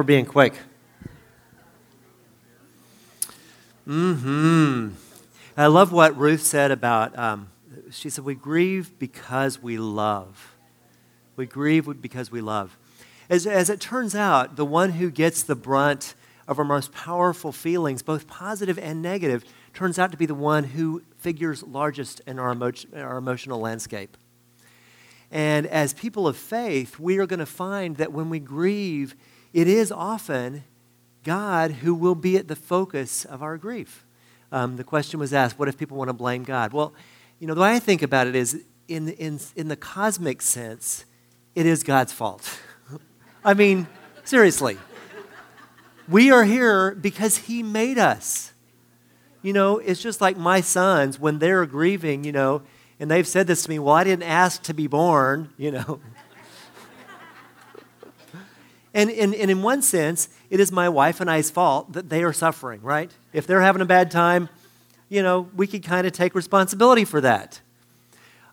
for being quick. Hmm. I love what Ruth said about. Um, she said, "We grieve because we love. We grieve because we love." As, as it turns out, the one who gets the brunt of our most powerful feelings, both positive and negative, turns out to be the one who figures largest in our, emo- our emotional landscape. And as people of faith, we are going to find that when we grieve, it is often God who will be at the focus of our grief. Um, the question was asked what if people want to blame God? Well, you know, the way I think about it is in, in, in the cosmic sense, it is God's fault. I mean, seriously. We are here because He made us. You know, it's just like my sons, when they're grieving, you know, and they've said this to me, well, I didn't ask to be born, you know. And, and, and in one sense, it is my wife and I's fault that they are suffering, right? If they're having a bad time, you know, we could kind of take responsibility for that.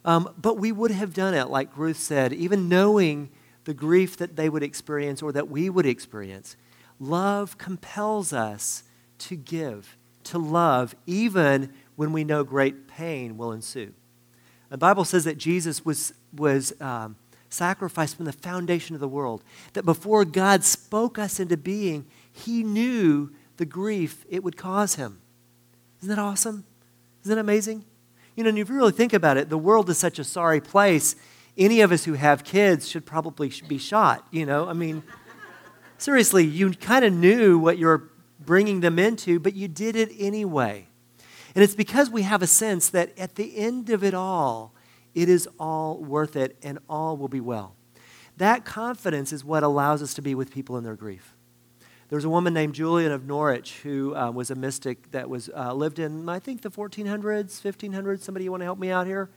Um, but we would have done it, like Ruth said, even knowing the grief that they would experience or that we would experience. Love compels us to give, to love, even when we know great pain will ensue. The Bible says that Jesus was, was um, sacrificed from the foundation of the world, that before God spoke us into being, he knew the grief it would cause him. Isn't that awesome? Isn't that amazing? You know, and if you really think about it, the world is such a sorry place. Any of us who have kids should probably be shot, you know? I mean, seriously, you kind of knew what you're bringing them into, but you did it anyway. And it's because we have a sense that at the end of it all, it is all worth it and all will be well. That confidence is what allows us to be with people in their grief. There was a woman named Julian of Norwich who uh, was a mystic that was uh, lived in, I think, the 1400s, 1500s. Somebody you want to help me out here?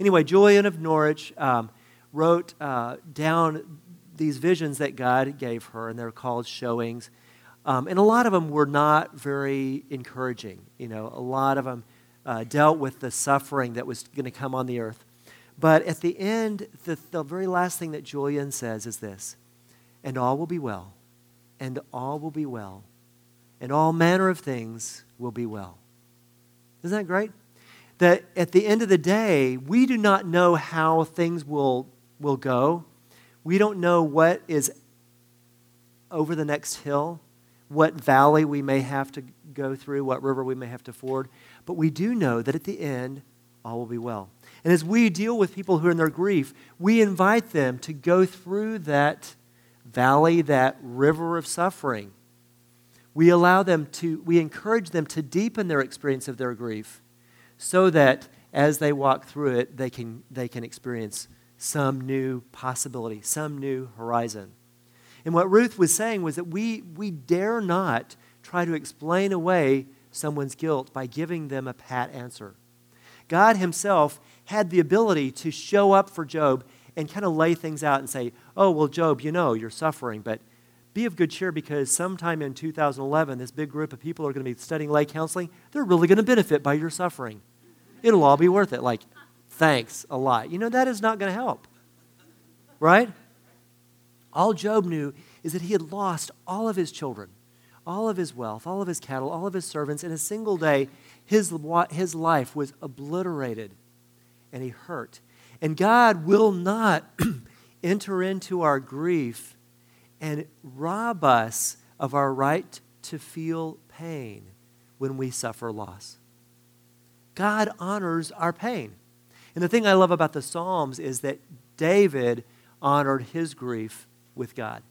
Anyway, Julian of Norwich um, wrote uh, down these visions that God gave her, and they're called showings. Um, and a lot of them were not very encouraging. You know, a lot of them uh, dealt with the suffering that was going to come on the earth. But at the end, the, the very last thing that Julian says is this and all will be well, and all will be well, and all manner of things will be well. Isn't that great? That at the end of the day, we do not know how things will, will go. We don't know what is over the next hill what valley we may have to go through, what river we may have to ford, but we do know that at the end, all will be well. And as we deal with people who are in their grief, we invite them to go through that valley, that river of suffering. We allow them to, we encourage them to deepen their experience of their grief so that as they walk through it, they can, they can experience some new possibility, some new horizon. And what Ruth was saying was that we, we dare not try to explain away someone's guilt by giving them a pat answer. God Himself had the ability to show up for Job and kind of lay things out and say, Oh, well, Job, you know, you're suffering, but be of good cheer because sometime in 2011, this big group of people are going to be studying lay counseling. They're really going to benefit by your suffering. It'll all be worth it. Like, thanks a lot. You know, that is not going to help. Right? All Job knew is that he had lost all of his children, all of his wealth, all of his cattle, all of his servants. In a single day, his, his life was obliterated and he hurt. And God will not enter into our grief and rob us of our right to feel pain when we suffer loss. God honors our pain. And the thing I love about the Psalms is that David honored his grief with God.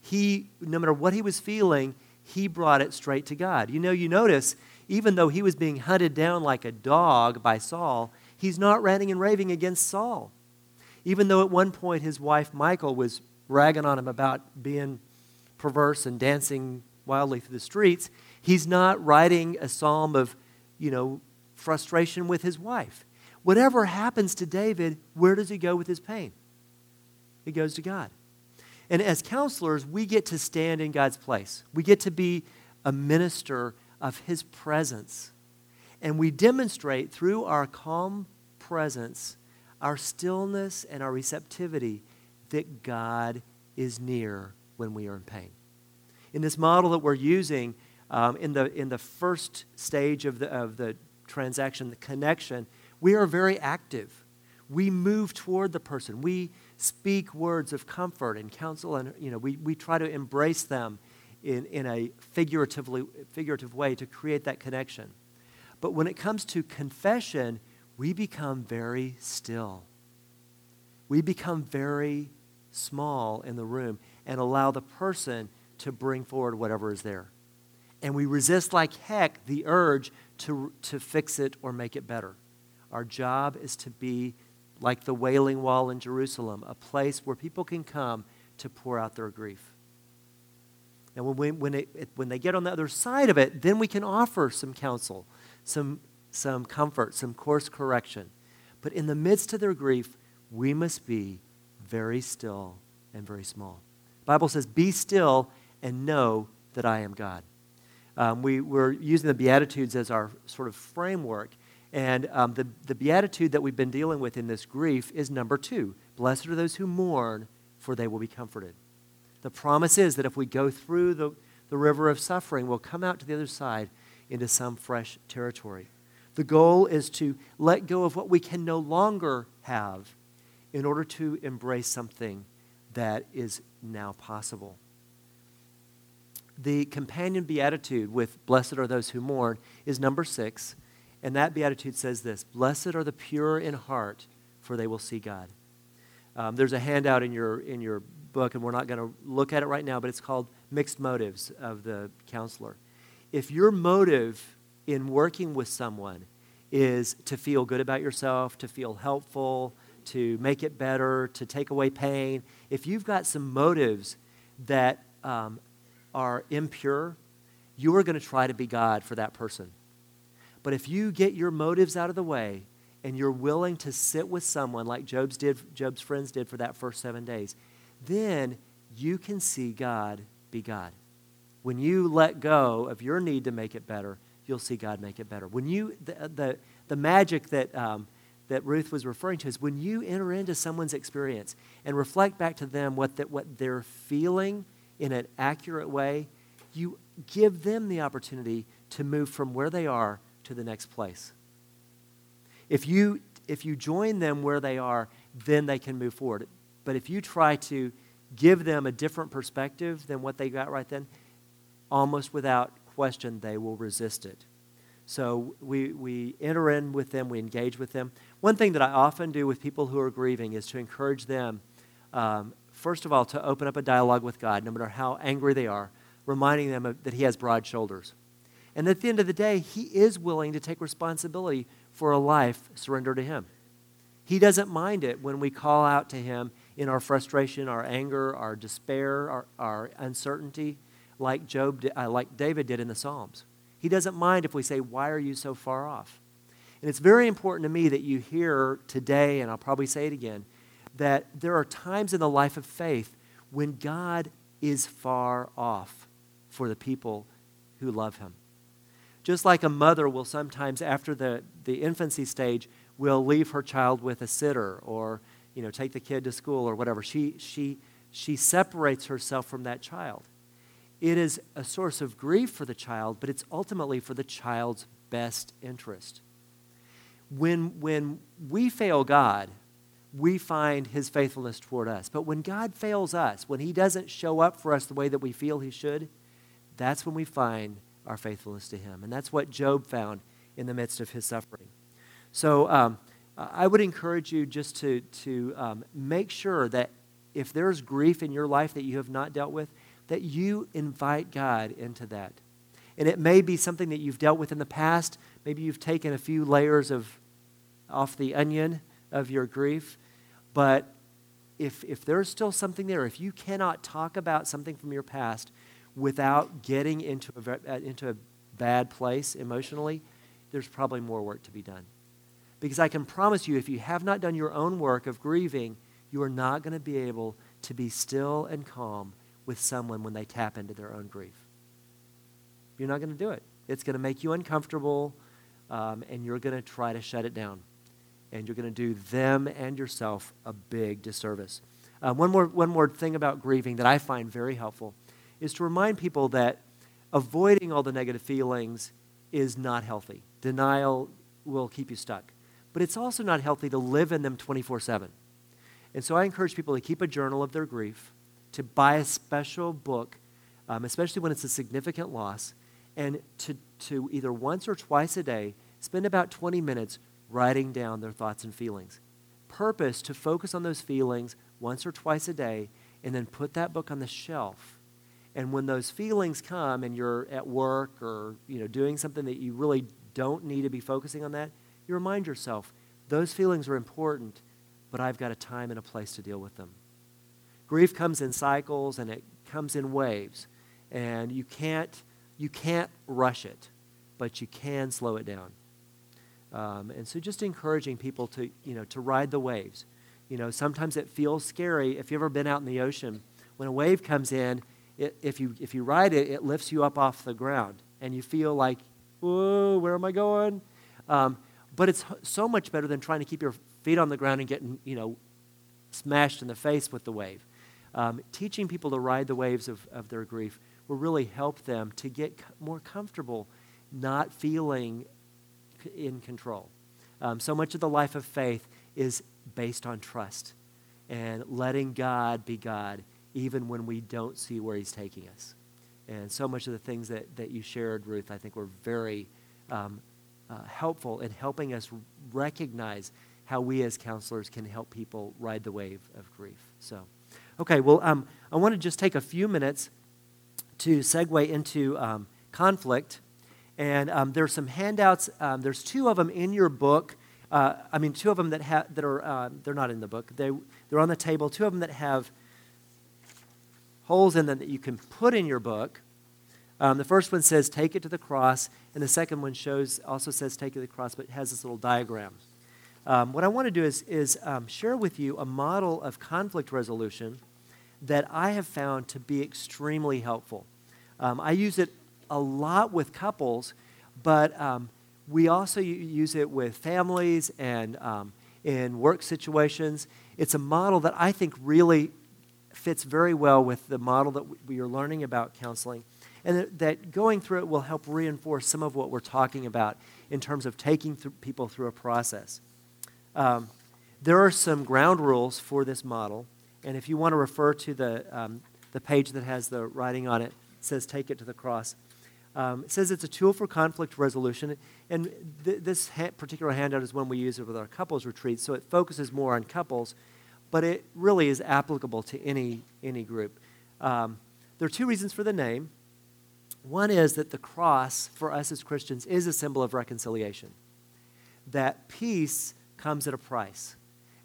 He, no matter what he was feeling, he brought it straight to God. You know, you notice, even though he was being hunted down like a dog by Saul, he's not ranting and raving against Saul. Even though at one point his wife Michal was ragging on him about being perverse and dancing wildly through the streets, he's not writing a psalm of, you know, frustration with his wife. Whatever happens to David, where does he go with his pain? He goes to God. And as counselors, we get to stand in God's place. We get to be a minister of His presence. And we demonstrate through our calm presence, our stillness, and our receptivity that God is near when we are in pain. In this model that we're using, um, in, the, in the first stage of the, of the transaction, the connection, we are very active. We move toward the person. We speak words of comfort and counsel, and you know, we, we try to embrace them in, in a figuratively, figurative way to create that connection. But when it comes to confession, we become very still. We become very small in the room and allow the person to bring forward whatever is there. And we resist like heck the urge to, to fix it or make it better. Our job is to be like the Wailing Wall in Jerusalem, a place where people can come to pour out their grief. And when, we, when, it, it, when they get on the other side of it, then we can offer some counsel, some, some comfort, some course correction. But in the midst of their grief, we must be very still and very small. The Bible says, Be still and know that I am God. Um, we, we're using the Beatitudes as our sort of framework. And um, the, the beatitude that we've been dealing with in this grief is number two Blessed are those who mourn, for they will be comforted. The promise is that if we go through the, the river of suffering, we'll come out to the other side into some fresh territory. The goal is to let go of what we can no longer have in order to embrace something that is now possible. The companion beatitude with blessed are those who mourn is number six. And that beatitude says this Blessed are the pure in heart, for they will see God. Um, there's a handout in your, in your book, and we're not going to look at it right now, but it's called Mixed Motives of the Counselor. If your motive in working with someone is to feel good about yourself, to feel helpful, to make it better, to take away pain, if you've got some motives that um, are impure, you are going to try to be God for that person. But if you get your motives out of the way and you're willing to sit with someone like Job's did Job's friends did for that first 7 days, then you can see God be God. When you let go of your need to make it better, you'll see God make it better. When you the the, the magic that um, that Ruth was referring to is when you enter into someone's experience and reflect back to them what that what they're feeling in an accurate way, you give them the opportunity to move from where they are to the next place. If you, if you join them where they are, then they can move forward. But if you try to give them a different perspective than what they got right then, almost without question, they will resist it. So we, we enter in with them, we engage with them. One thing that I often do with people who are grieving is to encourage them, um, first of all, to open up a dialogue with God, no matter how angry they are, reminding them of, that He has broad shoulders. And at the end of the day, He is willing to take responsibility for a life surrendered to Him. He doesn't mind it when we call out to Him in our frustration, our anger, our despair, our, our uncertainty, like Job, uh, like David did in the Psalms. He doesn't mind if we say, "Why are you so far off?" And it's very important to me that you hear today, and I'll probably say it again, that there are times in the life of faith when God is far off for the people who love Him. Just like a mother will sometimes, after the, the infancy stage, will leave her child with a sitter or you know, take the kid to school or whatever. She, she, she separates herself from that child. It is a source of grief for the child, but it's ultimately for the child's best interest. When, when we fail God, we find his faithfulness toward us. But when God fails us, when he doesn't show up for us the way that we feel he should, that's when we find our faithfulness to Him. And that's what Job found in the midst of his suffering. So um, I would encourage you just to, to um, make sure that if there's grief in your life that you have not dealt with, that you invite God into that. And it may be something that you've dealt with in the past. Maybe you've taken a few layers of off the onion of your grief. But if, if there's still something there, if you cannot talk about something from your past, without getting into a, uh, into a bad place emotionally, there's probably more work to be done. Because I can promise you, if you have not done your own work of grieving, you are not going to be able to be still and calm with someone when they tap into their own grief. You're not going to do it. It's going to make you uncomfortable, um, and you're going to try to shut it down. And you're going to do them and yourself a big disservice. Um, one, more, one more thing about grieving that I find very helpful is to remind people that avoiding all the negative feelings is not healthy. Denial will keep you stuck. But it's also not healthy to live in them 24 7. And so I encourage people to keep a journal of their grief, to buy a special book, um, especially when it's a significant loss, and to, to either once or twice a day spend about 20 minutes writing down their thoughts and feelings. Purpose to focus on those feelings once or twice a day, and then put that book on the shelf. And when those feelings come and you're at work or you know doing something that you really don't need to be focusing on that, you remind yourself, those feelings are important, but I've got a time and a place to deal with them. Grief comes in cycles and it comes in waves, and you can't, you can't rush it, but you can slow it down. Um, and so just encouraging people to, you know, to ride the waves. You know, sometimes it feels scary. If you've ever been out in the ocean, when a wave comes in, it, if, you, if you ride it, it lifts you up off the ground. And you feel like, whoa, where am I going? Um, but it's so much better than trying to keep your feet on the ground and getting, you know, smashed in the face with the wave. Um, teaching people to ride the waves of, of their grief will really help them to get more comfortable not feeling in control. Um, so much of the life of faith is based on trust and letting God be God even when we don't see where He's taking us. And so much of the things that, that you shared, Ruth, I think were very um, uh, helpful in helping us recognize how we as counselors can help people ride the wave of grief. So, okay, well, um, I want to just take a few minutes to segue into um, conflict. And um, there's some handouts. Um, there's two of them in your book. Uh, I mean, two of them that, ha- that are, uh, they're not in the book. They, they're on the table. Two of them that have holes in them that you can put in your book. Um, the first one says, take it to the cross. And the second one shows, also says, take it to the cross, but has this little diagram. Um, what I want to do is, is um, share with you a model of conflict resolution that I have found to be extremely helpful. Um, I use it a lot with couples, but um, we also use it with families and um, in work situations. It's a model that I think really fits very well with the model that we are learning about counseling, and that going through it will help reinforce some of what we're talking about in terms of taking th- people through a process. Um, there are some ground rules for this model, and if you want to refer to the, um, the page that has the writing on it, it says take it to the cross. Um, it says it's a tool for conflict resolution, and th- this ha- particular handout is one we use it with our couples retreats, so it focuses more on couples, but it really is applicable to any, any group. Um, there are two reasons for the name. One is that the cross, for us as Christians, is a symbol of reconciliation. That peace comes at a price.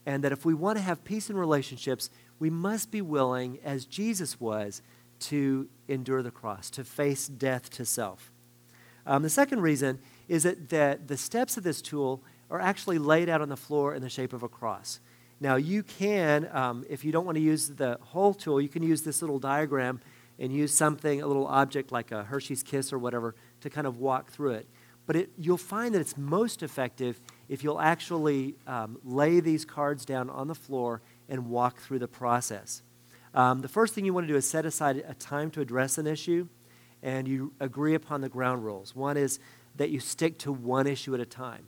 And that if we want to have peace in relationships, we must be willing, as Jesus was, to endure the cross, to face death to self. Um, the second reason is that, that the steps of this tool are actually laid out on the floor in the shape of a cross. Now, you can, um, if you don't want to use the whole tool, you can use this little diagram and use something, a little object like a Hershey's Kiss or whatever, to kind of walk through it. But it, you'll find that it's most effective if you'll actually um, lay these cards down on the floor and walk through the process. Um, the first thing you want to do is set aside a time to address an issue, and you agree upon the ground rules. One is that you stick to one issue at a time.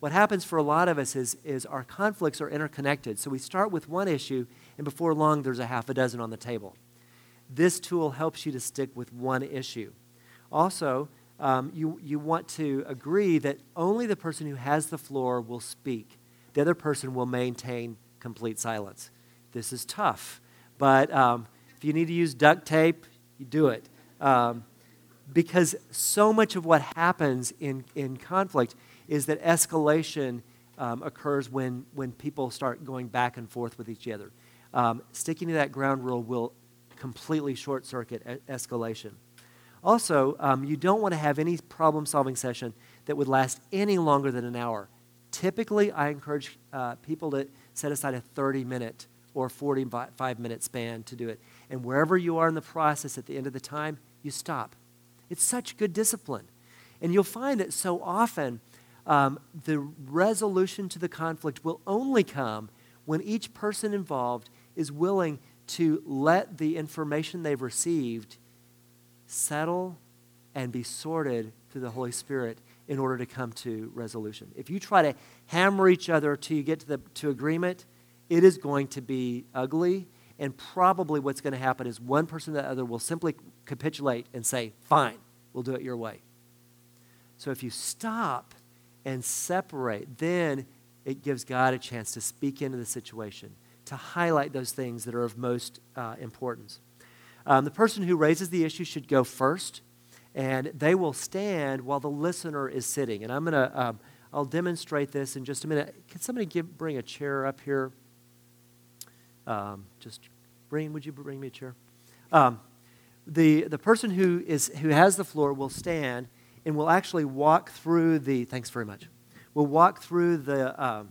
What happens for a lot of us is, is our conflicts are interconnected. So we start with one issue, and before long, there's a half a dozen on the table. This tool helps you to stick with one issue. Also, um, you, you want to agree that only the person who has the floor will speak. The other person will maintain complete silence. This is tough, but um, if you need to use duct tape, you do it. Um, because so much of what happens in, in conflict is that escalation um, occurs when, when people start going back and forth with each other. Um, sticking to that ground rule will completely short circuit escalation. Also, um, you don't want to have any problem solving session that would last any longer than an hour. Typically, I encourage uh, people to set aside a 30 minute or 45 minute span to do it. And wherever you are in the process at the end of the time, you stop. It's such good discipline. And you'll find that so often um, the resolution to the conflict will only come when each person involved is willing to let the information they've received settle and be sorted through the Holy Spirit in order to come to resolution. If you try to hammer each other till you get to, the, to agreement, it is going to be ugly. And probably what's going to happen is one person or the other will simply capitulate and say, Fine, we'll do it your way. So if you stop and separate, then it gives God a chance to speak into the situation, to highlight those things that are of most uh, importance. Um, the person who raises the issue should go first and they will stand while the listener is sitting. And I'm going to, um, I'll demonstrate this in just a minute. Can somebody give, bring a chair up here? Um, just bring, would you bring me a chair? Um, the, the person who, is, who has the floor will stand and we'll actually walk through the, thanks very much, we'll walk through the, um,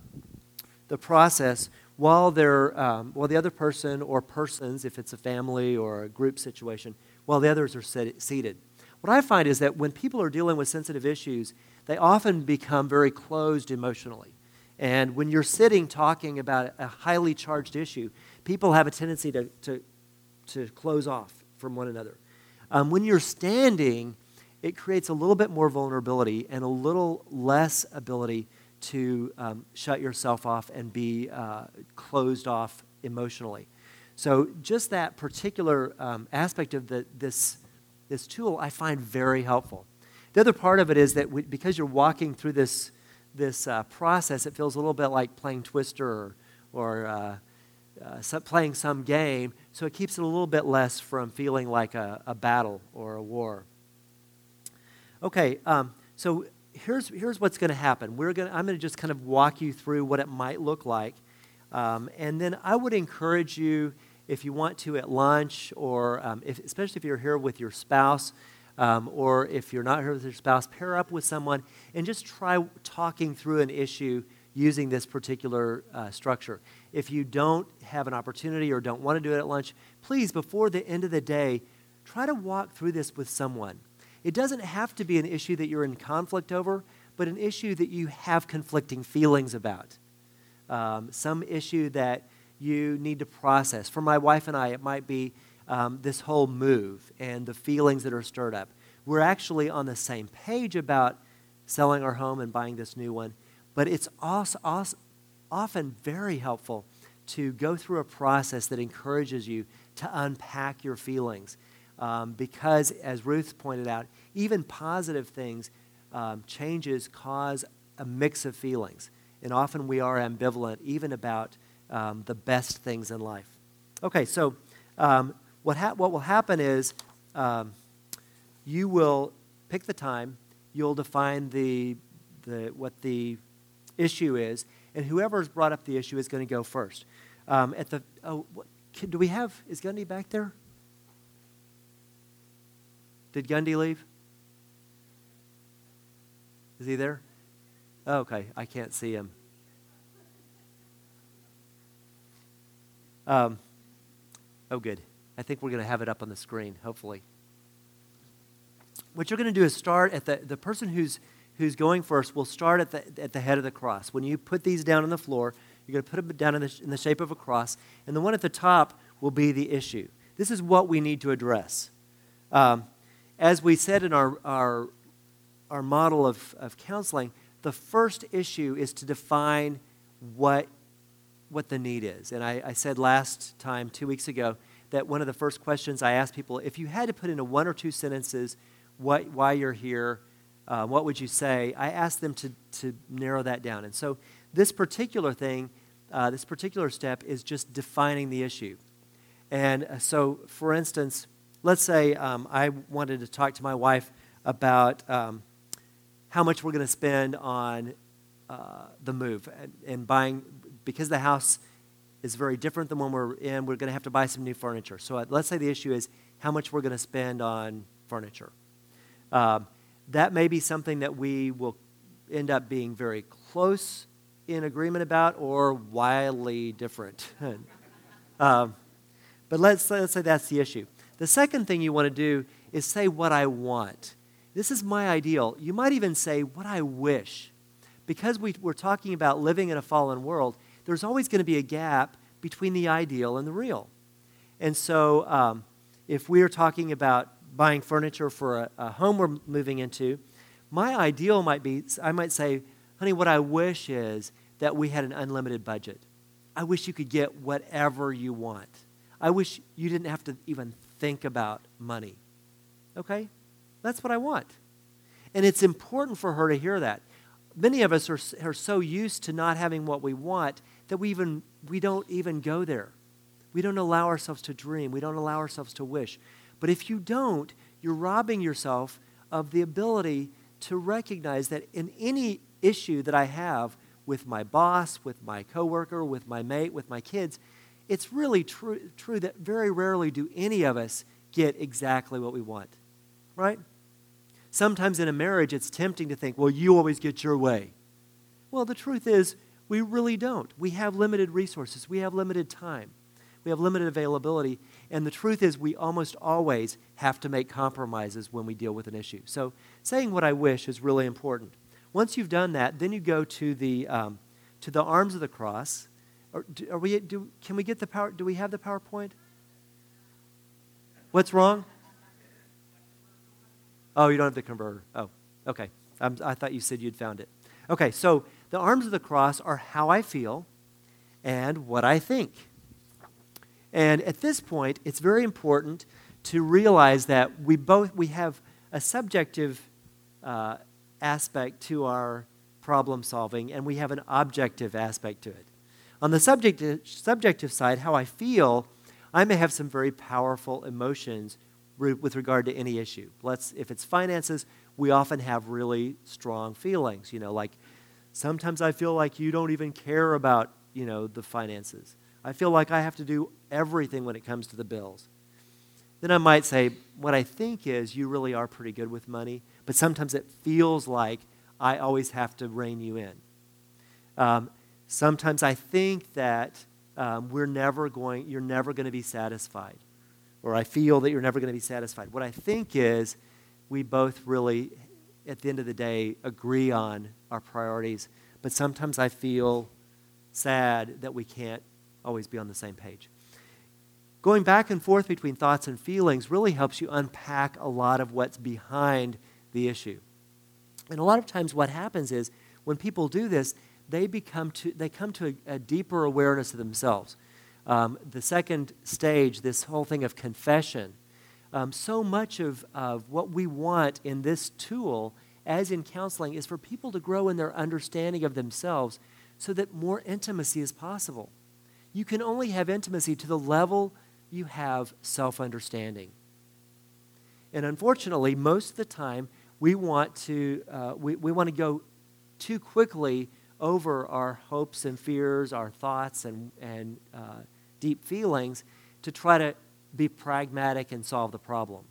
the process while, they're, um, while the other person or persons, if it's a family or a group situation, while the others are sit, seated. What I find is that when people are dealing with sensitive issues, they often become very closed emotionally. And when you're sitting talking about a highly charged issue, people have a tendency to, to, to close off from one another. Um, when you're standing, it creates a little bit more vulnerability and a little less ability to um, shut yourself off and be uh, closed off emotionally. So, just that particular um, aspect of the, this this tool I find very helpful. The other part of it is that we, because you're walking through this, this uh, process, it feels a little bit like playing Twister or, or uh, uh, playing some game, so it keeps it a little bit less from feeling like a, a battle or a war. Okay, um, so here's, here's what's going to happen. We're gonna, I'm going to just kind of walk you through what it might look like. Um, and then I would encourage you if you want to at lunch, or um, if, especially if you're here with your spouse, um, or if you're not here with your spouse, pair up with someone and just try talking through an issue using this particular uh, structure. If you don't have an opportunity or don't want to do it at lunch, please, before the end of the day, try to walk through this with someone. It doesn't have to be an issue that you're in conflict over, but an issue that you have conflicting feelings about. Um, some issue that you need to process. For my wife and I, it might be um, this whole move and the feelings that are stirred up. We're actually on the same page about selling our home and buying this new one, but it's also, also often very helpful to go through a process that encourages you to unpack your feelings. Um, because, as Ruth pointed out, even positive things, um, changes cause a mix of feelings. And often we are ambivalent even about um, the best things in life. Okay, so um, what, ha- what will happen is um, you will pick the time, you'll define the, the, what the issue is, and whoever has brought up the issue is going to go first. Um, at the, oh, what, do we have, is Gundy back there? Did Gundy leave? Is he there? Oh, okay, I can't see him. Um, oh, good. I think we're going to have it up on the screen, hopefully. What you're going to do is start at the, the person who's, who's going first will start at the, at the head of the cross. When you put these down on the floor, you're going to put them down in the, in the shape of a cross, and the one at the top will be the issue. This is what we need to address. Um, as we said in our, our, our model of, of counseling, the first issue is to define what what the need is. And I, I, said last time, two weeks ago, that one of the first questions I asked people if you had to put into one or two sentences what, why you're here, uh, what would you say? I asked them to, to narrow that down. And so this particular thing, uh, this particular step is just defining the issue. And uh, so, for instance, let's say um, I wanted to talk to my wife about um, how much we're going to spend on uh, the move and, and buying because the house is very different than when we're in, we're going to have to buy some new furniture. So uh, let's say the issue is how much we're going to spend on furniture. Uh, that may be something that we will end up being very close in agreement about or wildly different. um, but let's, let's say that's the issue. The second thing you want to do is say what I want. This is my ideal. You might even say what I wish. Because we, we're talking about living in a fallen world, there's always going to be a gap between the ideal and the real. And so, um, if we are talking about buying furniture for a, a home we're moving into, my ideal might be I might say, honey, what I wish is that we had an unlimited budget. I wish you could get whatever you want. I wish you didn't have to even think about money. Okay? That's what I want. And it's important for her to hear that. Many of us are, are so used to not having what we want that we even we don't even go there. We don't allow ourselves to dream. We don't allow ourselves to wish. But if you don't, you're robbing yourself of the ability to recognize that in any issue that I have with my boss, with my coworker, with my mate, with my kids, it's really true, true that very rarely do any of us get exactly what we want. Right? Sometimes in a marriage, it's tempting to think, well, you always get your way. Well, the truth is, we really don't. We have limited resources, we have limited time, we have limited availability. And the truth is, we almost always have to make compromises when we deal with an issue. So, saying what I wish is really important. Once you've done that, then you go to the, um, to the arms of the cross. Are, are we, do, can we get the power? Do we have the PowerPoint? What's wrong? Oh, you don't have the converter. Oh, okay. I'm, I thought you said you'd found it. Okay, so the arms of the cross are how I feel and what I think. And at this point, it's very important to realize that we both we have a subjective uh, aspect to our problem solving, and we have an objective aspect to it. On the subjective, subjective side, how I feel, I may have some very powerful emotions with regard to any issue. Let's, if it's finances, we often have really strong feelings. You know, like sometimes I feel like you don't even care about you know the finances. I feel like I have to do everything when it comes to the bills. Then I might say, what I think is you really are pretty good with money, but sometimes it feels like I always have to rein you in. Um, sometimes I think that um, we're never going, you're never going to be satisfied, or I feel that you're never going to be satisfied. What I think is we both really, at the end of the day, agree on our priorities, but sometimes I feel sad that we can't always be on the same page. Going back and forth between thoughts and feelings really helps you unpack a lot of what's behind the issue. And a lot of times, what happens is when people do this, they, become to, they come to a, a deeper awareness of themselves. Um, the second stage, this whole thing of confession, um, so much of, of what we want in this tool, as in counseling, is for people to grow in their understanding of themselves so that more intimacy is possible. You can only have intimacy to the level you have self understanding. And unfortunately, most of the time, we want to, uh, we, we want to go too quickly over our hopes and fears, our thoughts and, and uh, deep feelings to try to be pragmatic and solve the problem.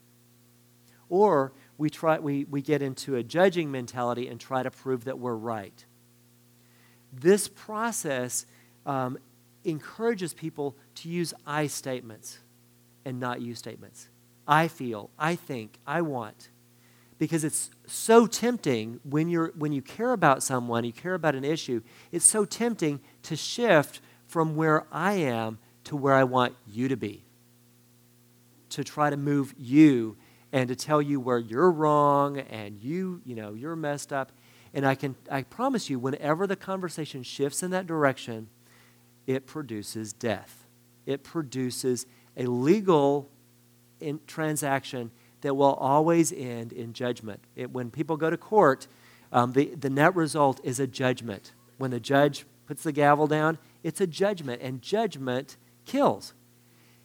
Or we, try, we, we get into a judging mentality and try to prove that we're right. This process um, encourages people to use I statements and not you statements. I feel, I think, I want. Because it's so tempting when, you're, when you care about someone, you care about an issue, it's so tempting to shift from where I am to where I want you to be. To try to move you and to tell you where you're wrong and you, you know, you're messed up. And I can I promise you, whenever the conversation shifts in that direction, it produces death. It produces a legal in, transaction that will always end in judgment. It, when people go to court, um, the, the net result is a judgment. When the judge puts the gavel down, it's a judgment, and judgment kills.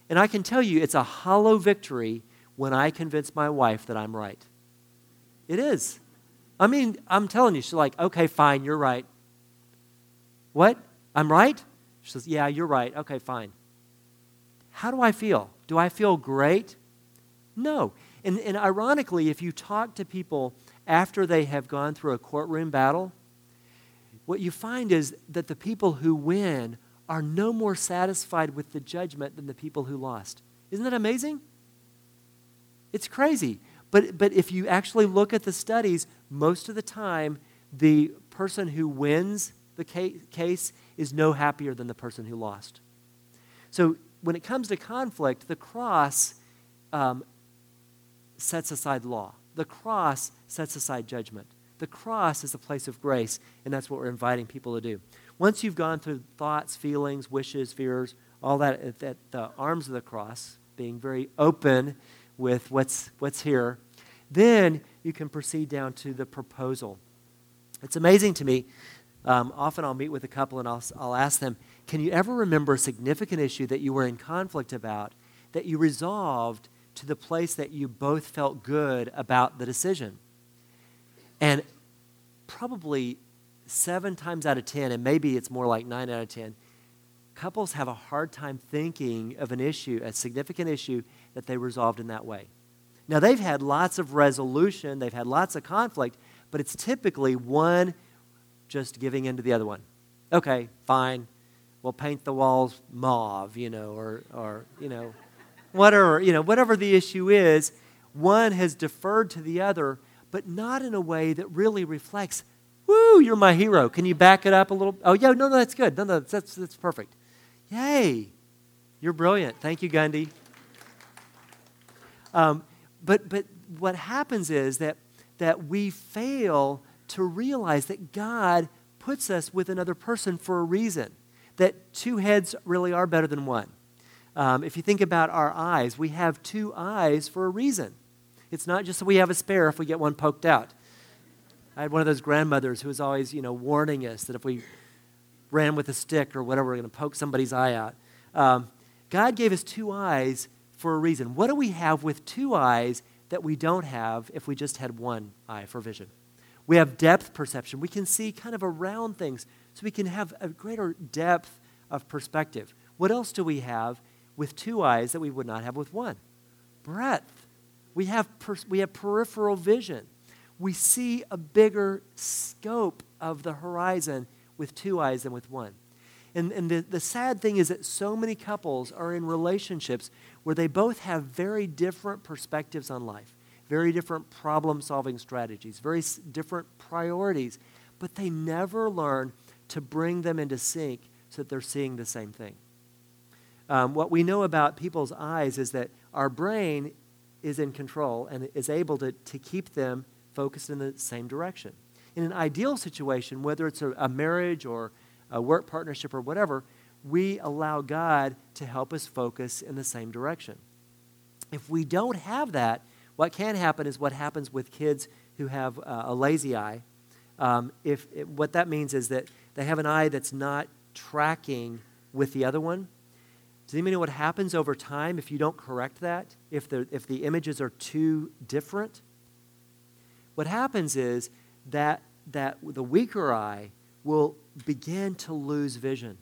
And I can tell you, it's a hollow victory when I convince my wife that I'm right. It is. I mean, I'm telling you, she's like, okay, fine, you're right. What? I'm right? She says, Yeah, you're right. Okay, fine. How do I feel? Do I feel great? No. And, and ironically, if you talk to people after they have gone through a courtroom battle, what you find is that the people who win are no more satisfied with the judgment than the people who lost. Isn't that amazing? It's crazy. But, but if you actually look at the studies, most of the time, the person who wins the case is no happier than the person who lost. So when it comes to conflict, the cross um, sets aside law, the cross sets aside judgment. The cross is a place of grace, and that's what we're inviting people to do. Once you've gone through thoughts, feelings, wishes, fears, all that at, the arms of the cross, being very open with what's, what's here, then you can proceed down to the proposal. It's amazing to me. Um, often I'll meet with a couple and I'll, I'll ask them, Can you ever remember a significant issue that you were in conflict about that you resolved to the place that you both felt good about the decision? And probably seven times out of 10, and maybe it's more like nine out of 10, couples have a hard time thinking of an issue, a significant issue, that they resolved in that way. Now, they've had lots of resolution, they've had lots of conflict, but it's typically one just giving in to the other one. Okay, fine. We'll paint the walls mauve, you know, or, or you know, whatever, you know, whatever the issue is, one has deferred to the other, but not in a way that really reflects, woo, you're my hero. Can you back it up a little? Oh, yeah, no, no, that's good. No, no, that's, that's perfect. Yay, you're brilliant. Thank you, Gandhi. Um, but, but what happens is that, that we fail to realize that God puts us with another person for a reason, that two heads really are better than one. Um, if you think about our eyes, we have two eyes for a reason. It's not just that we have a spare if we get one poked out. I had one of those grandmothers who was always, you know, warning us that if we ran with a stick or whatever, we're going to poke somebody's eye out. Um, God gave us two eyes for a reason. What do we have with two eyes that we don't have if we just had one eye for vision? We have depth perception. We can see kind of around things, so we can have a greater depth of perspective. What else do we have with two eyes that we would not have with one? Breadth. We have, per- we have peripheral vision. We see a bigger scope of the horizon with two eyes than with one. And, and the, the sad thing is that so many couples are in relationships where they both have very different perspectives on life, very different problem solving strategies, very s- different priorities, but they never learn to bring them into sync so that they're seeing the same thing. Um, what we know about people's eyes is that our brain is in control and is able to, to keep them focused in the same direction. In an ideal situation, whether it's a, a marriage or a work partnership or whatever, we allow God to help us focus in the same direction. If we don't have that, what can happen is what happens with kids who have uh, a lazy eye. Um, if it, what that means is that they have an eye that's not tracking with the other one. Does anybody know what happens over time if you don't correct that? If the, if the images are too different? What happens is that, that the weaker eye will begin to lose vision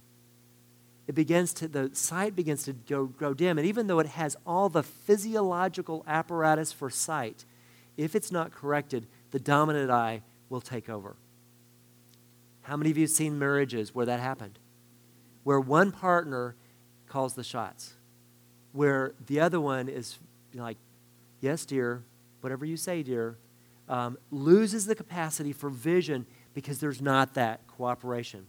it begins to, the sight begins to go, grow dim. And even though it has all the physiological apparatus for sight, if it's not corrected, the dominant eye will take over. How many of you have seen marriages where that happened? Where one partner calls the shots, where the other one is like, yes, dear, whatever you say, dear, um, loses the capacity for vision because there's not that cooperation.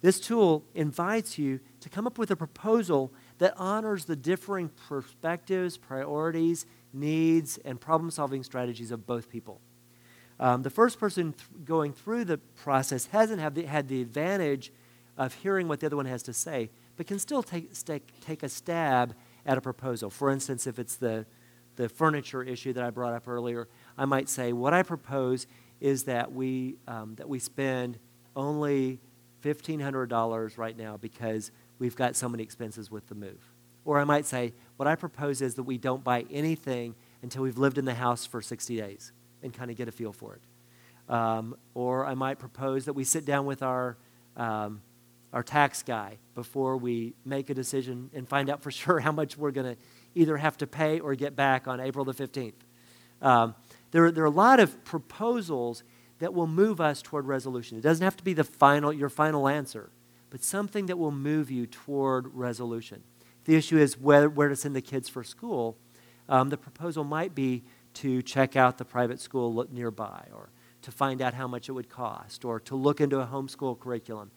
This tool invites you to come up with a proposal that honors the differing perspectives, priorities, needs, and problem solving strategies of both people. Um, the first person th- going through the process hasn't the, had the advantage of hearing what the other one has to say, but can still take, take a stab at a proposal. For instance, if it's the, the furniture issue that I brought up earlier, I might say, What I propose is that we, um, that we spend only $1,500 right now because we've got so many expenses with the move. Or I might say, what I propose is that we don't buy anything until we've lived in the house for 60 days and kind of get a feel for it. Um, or I might propose that we sit down with our, um, our tax guy before we make a decision and find out for sure how much we're going to either have to pay or get back on April the 15th. Um, there, there are a lot of proposals that will move us toward resolution. It doesn't have to be the final, your final answer, but something that will move you toward resolution. the issue is where, where to send the kids for school, um, the proposal might be to check out the private school nearby or to find out how much it would cost or to look into a homeschool curriculum.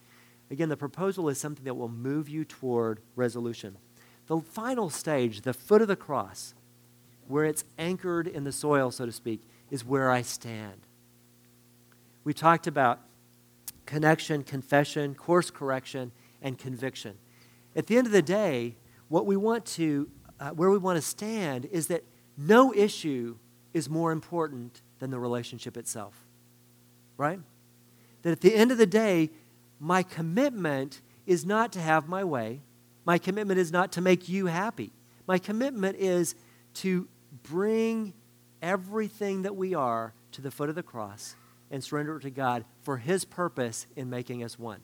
Again, the proposal is something that will move you toward resolution. The final stage, the foot of the cross, where it's anchored in the soil, so to speak, is where I stand. We talked about connection, confession, course correction, and conviction. At the end of the day, what we want to, uh, where we want to stand is that no issue is more important than the relationship itself. Right? That at the end of the day, my commitment is not to have my way. My commitment is not to make you happy. My commitment is to bring everything that we are to the foot of the cross and surrender it to God for His purpose in making us one.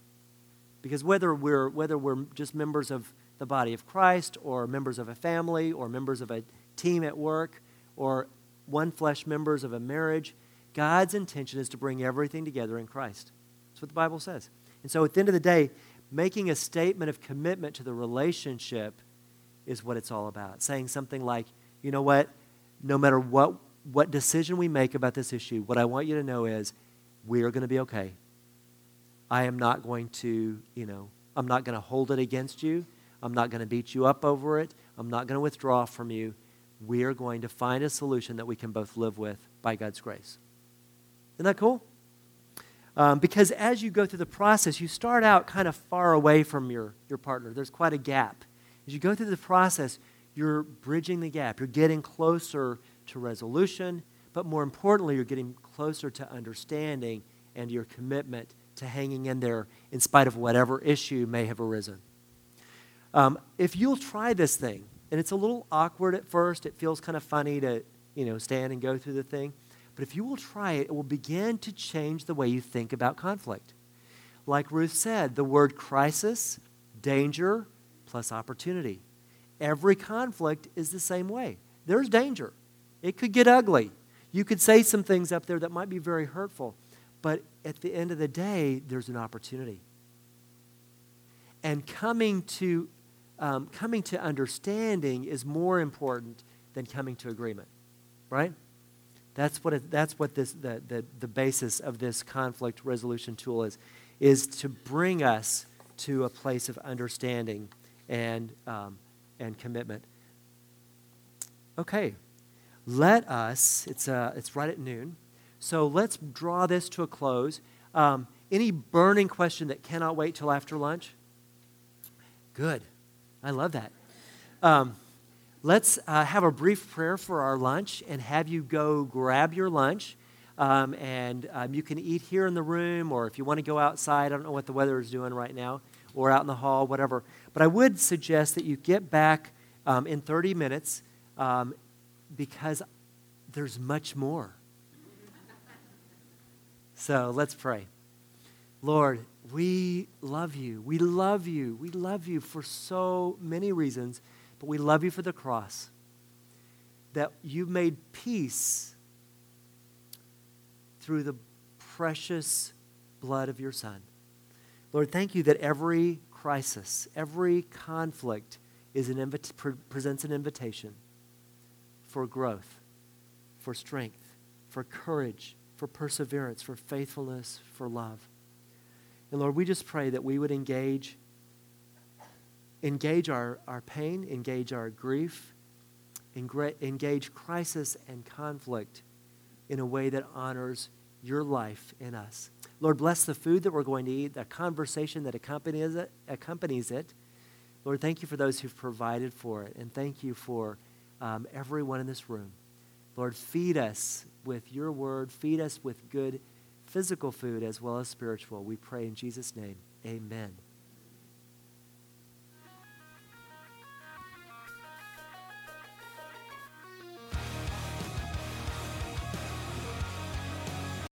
Because whether we're, whether we're just members of the body of Christ or members of a family or members of a team at work or one flesh members of a marriage, God's intention is to bring everything together in Christ. That's what the Bible says. And so at the end of the day, making a statement of commitment to the relationship is what it's all about. Saying something like, you know what, no matter what, what decision we make about this issue, what I want you to know is we are going to be okay. I am not going to, you know, I'm not going to hold it against you. I'm not going to beat you up over it. I'm not going to withdraw from you. We are going to find a solution that we can both live with by God's grace. Isn't that cool? Um, because as you go through the process, you start out kind of far away from your, your partner. There's quite a gap. As you go through the process, you're bridging the gap. You're getting closer to resolution, but more importantly, you're getting closer to understanding and your commitment to hanging in there in spite of whatever issue may have arisen. Um, if you'll try this thing, and it's a little awkward at first, it feels kind of funny to you know stand and go through the thing, but if you will try it, it will begin to change the way you think about conflict. Like Ruth said, the word crisis, danger, plus opportunity. Every conflict is the same way. There's danger. It could get ugly. You could say some things up there that might be very hurtful, but at the end of the day, there's an opportunity. And coming to, um, coming to understanding is more important than coming to agreement, right? That's what, it, that's what this, the, the, the basis of this conflict resolution tool is, is to bring us to a place of understanding and, um, and commitment. Okay, let us, it's, uh, it's right at noon, so let's draw this to a close. Um, any burning question that cannot wait till after lunch? Good. I love that. Um, let's uh, have a brief prayer for our lunch and have you go grab your lunch. Um, and um, you can eat here in the room, or if you want to go outside, I don't know what the weather is doing right now, or out in the hall, whatever. But I would suggest that you get back um, in 30 minutes um, because there's much more. So let's pray. Lord, we love you. We love you. We love you for so many reasons, but we love you for the cross. That you made peace through the precious blood of your Son. Lord, thank you that every crisis, every conflict is an invita- pre- presents an invitation for growth, for strength, for courage, for perseverance, for faithfulness, for love. And Lord, we just pray that we would engage engage our, our pain, engage our grief, engage crisis and conflict in a way that honors your life in us. Lord, bless the food that we're going to eat, the conversation that accompanies it. Accompanies it. Lord, thank you for those who've provided for it, and thank you for um, everyone in this room. Lord, feed us with your word, feed us with good physical food as well as spiritual. We pray in Jesus' name. Amen.